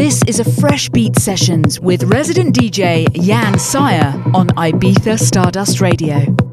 This is a Fresh Beat Sessions with resident DJ Jan Syre on Ibiza Stardust Radio.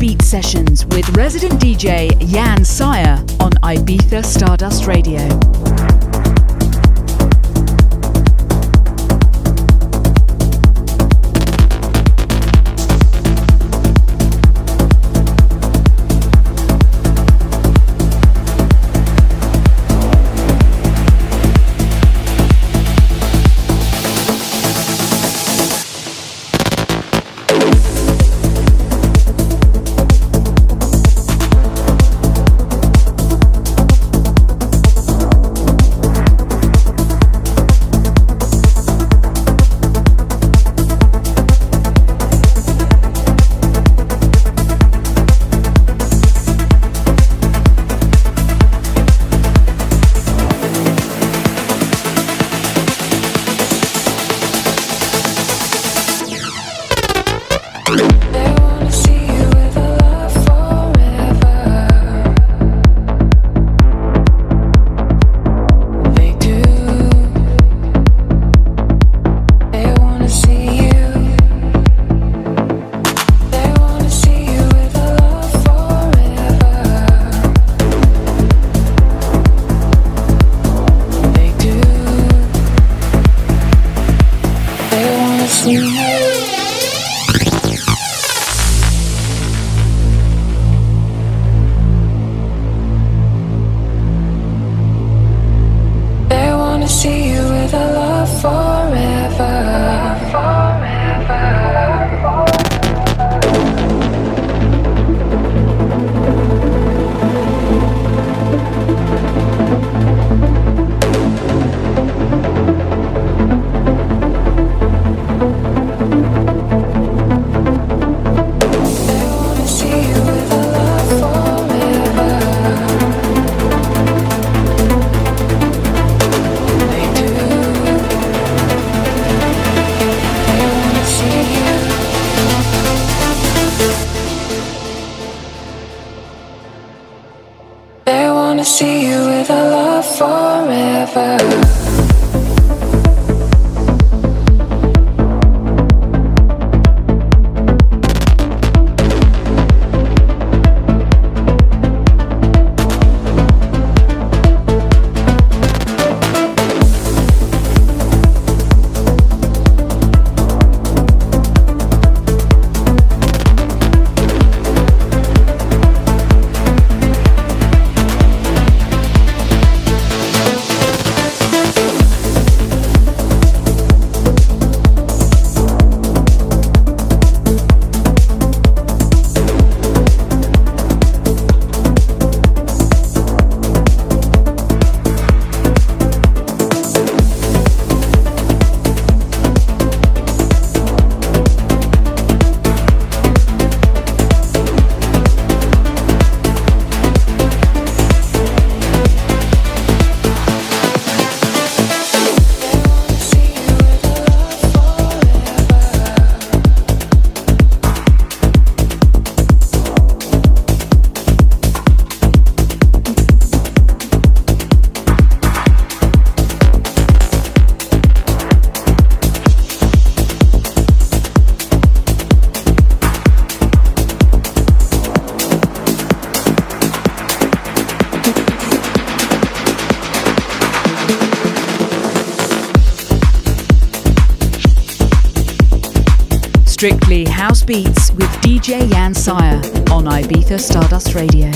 Beat Sessions with resident DJ Jan Syre on Ibiza Stardust Radio. Beats with DJ Jan Syre on Ibiza Stardust Radio.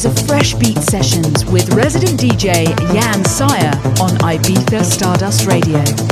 Is a Fresh Beat Sessions with resident DJ Jan Syre on Ibiza Stardust Radio.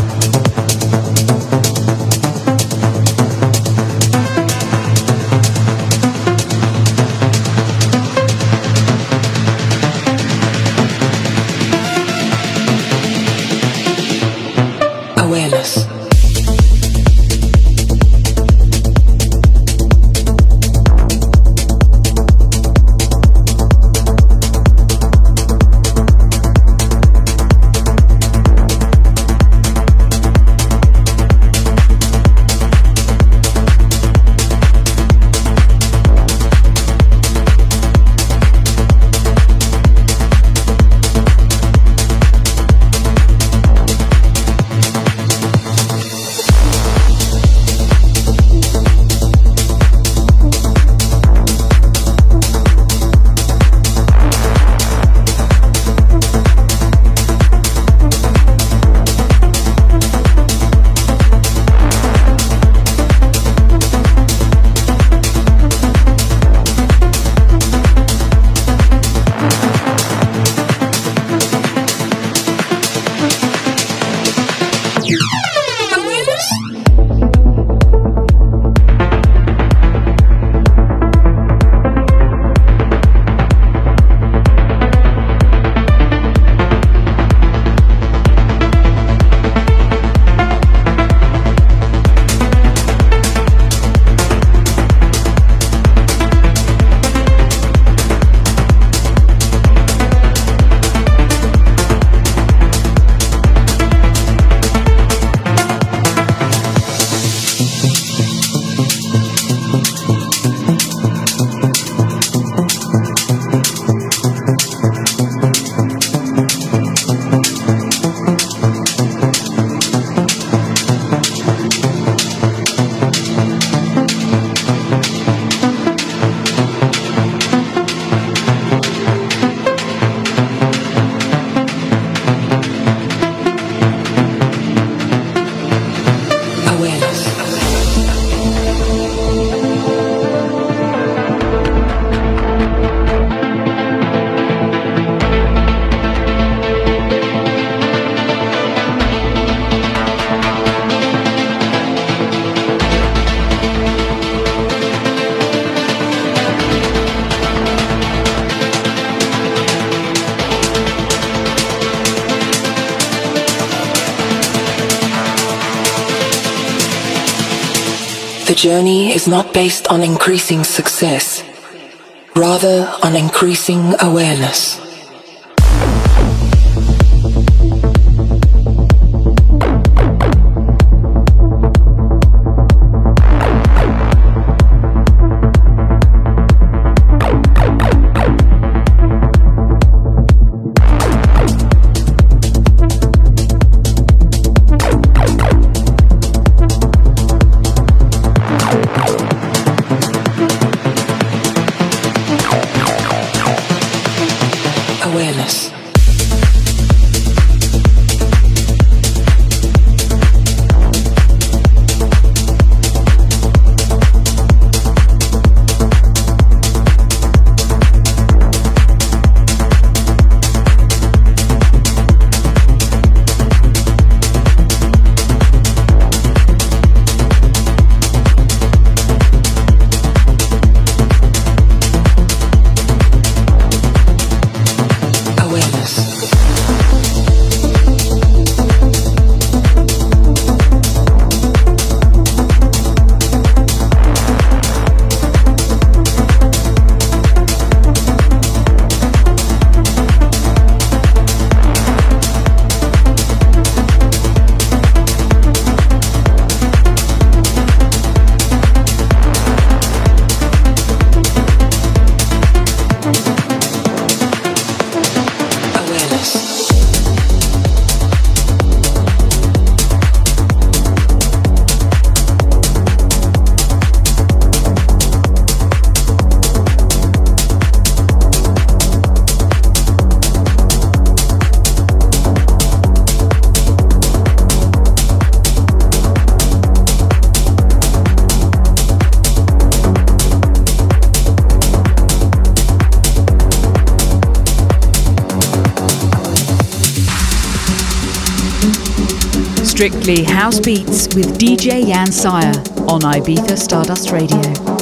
Journey is not based on increasing success, rather on increasing awareness. awareness. Strictly House Beats with DJ Jan Syre on Ibiza Stardust Radio.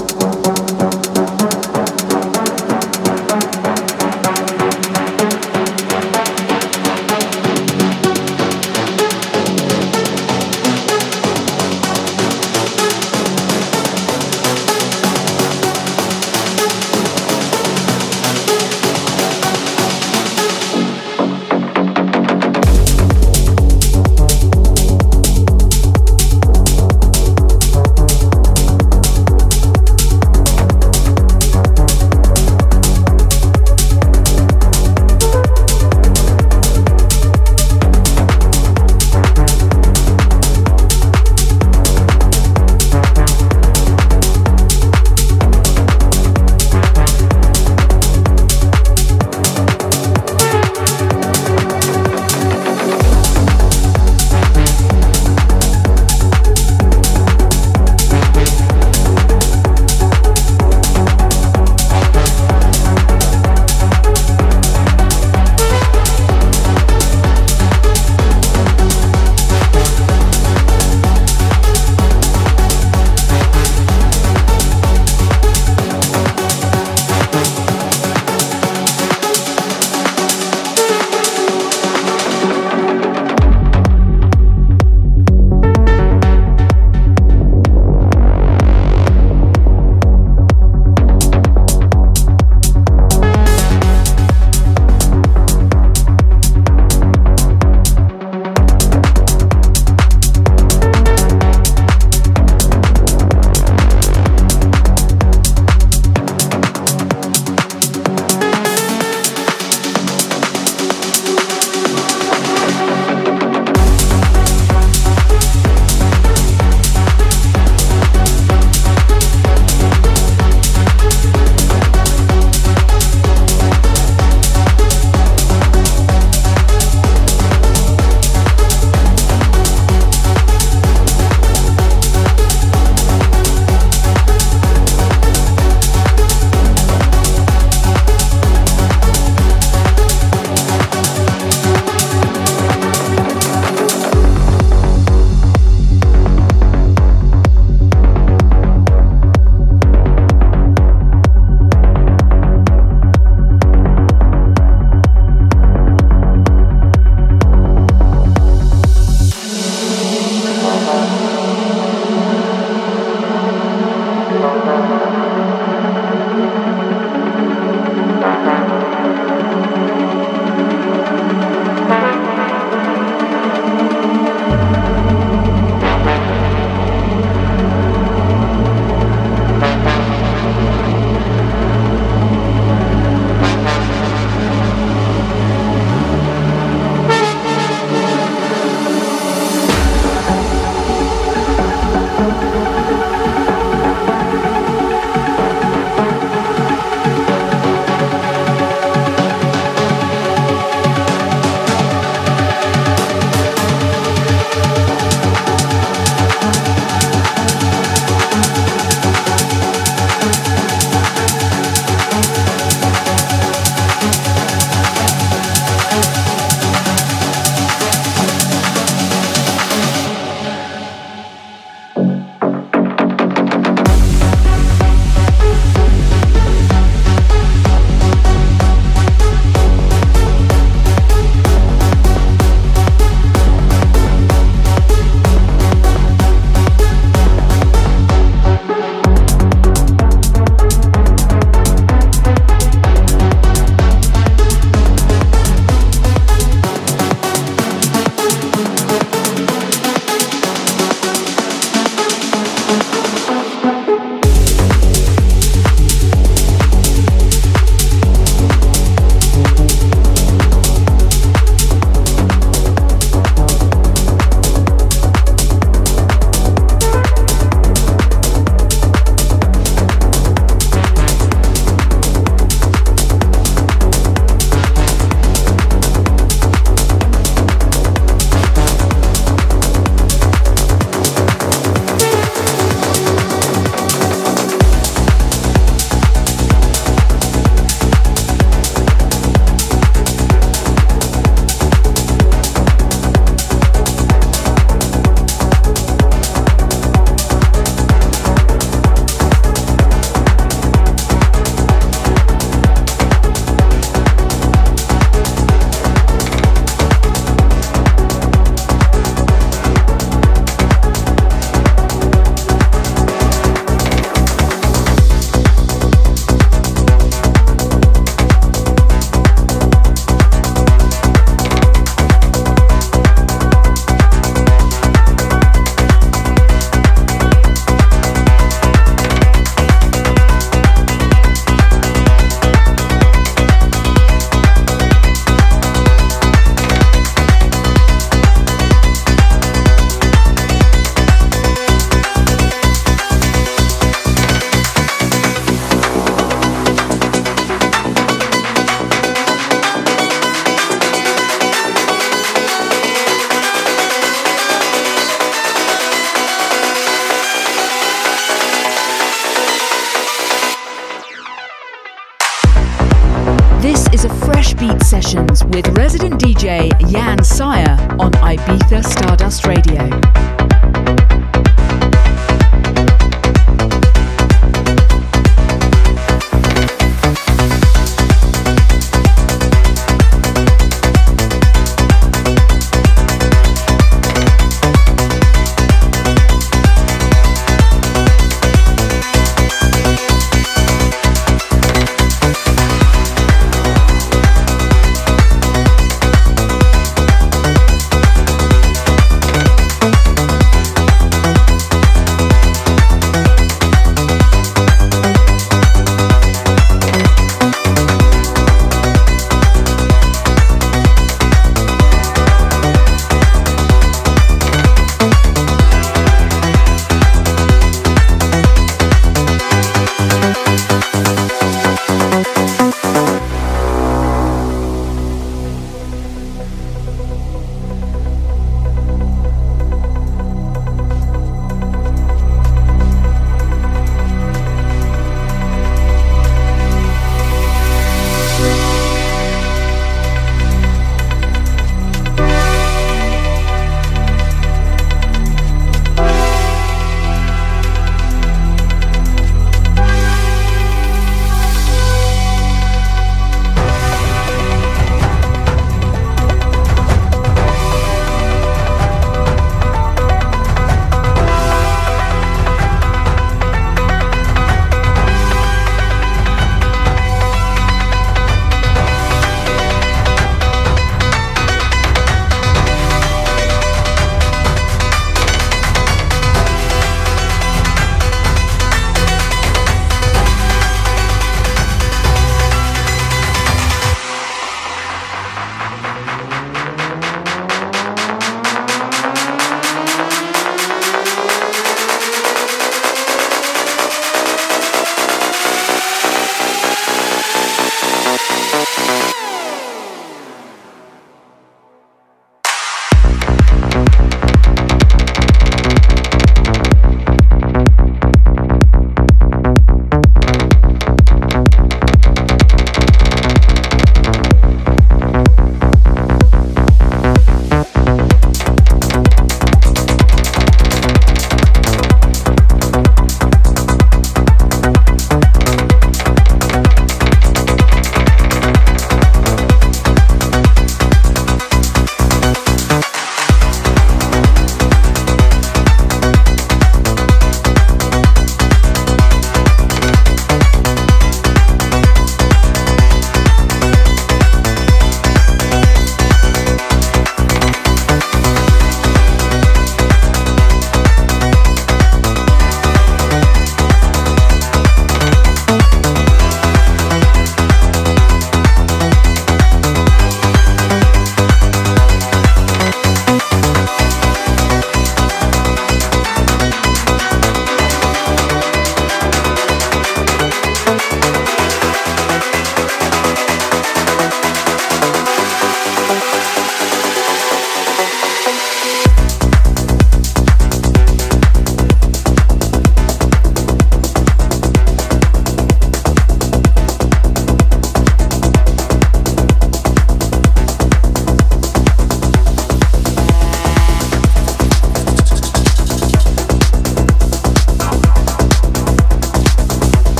Beat Sessions with resident DJ Jan Syre on Ibiza Stardust Radio.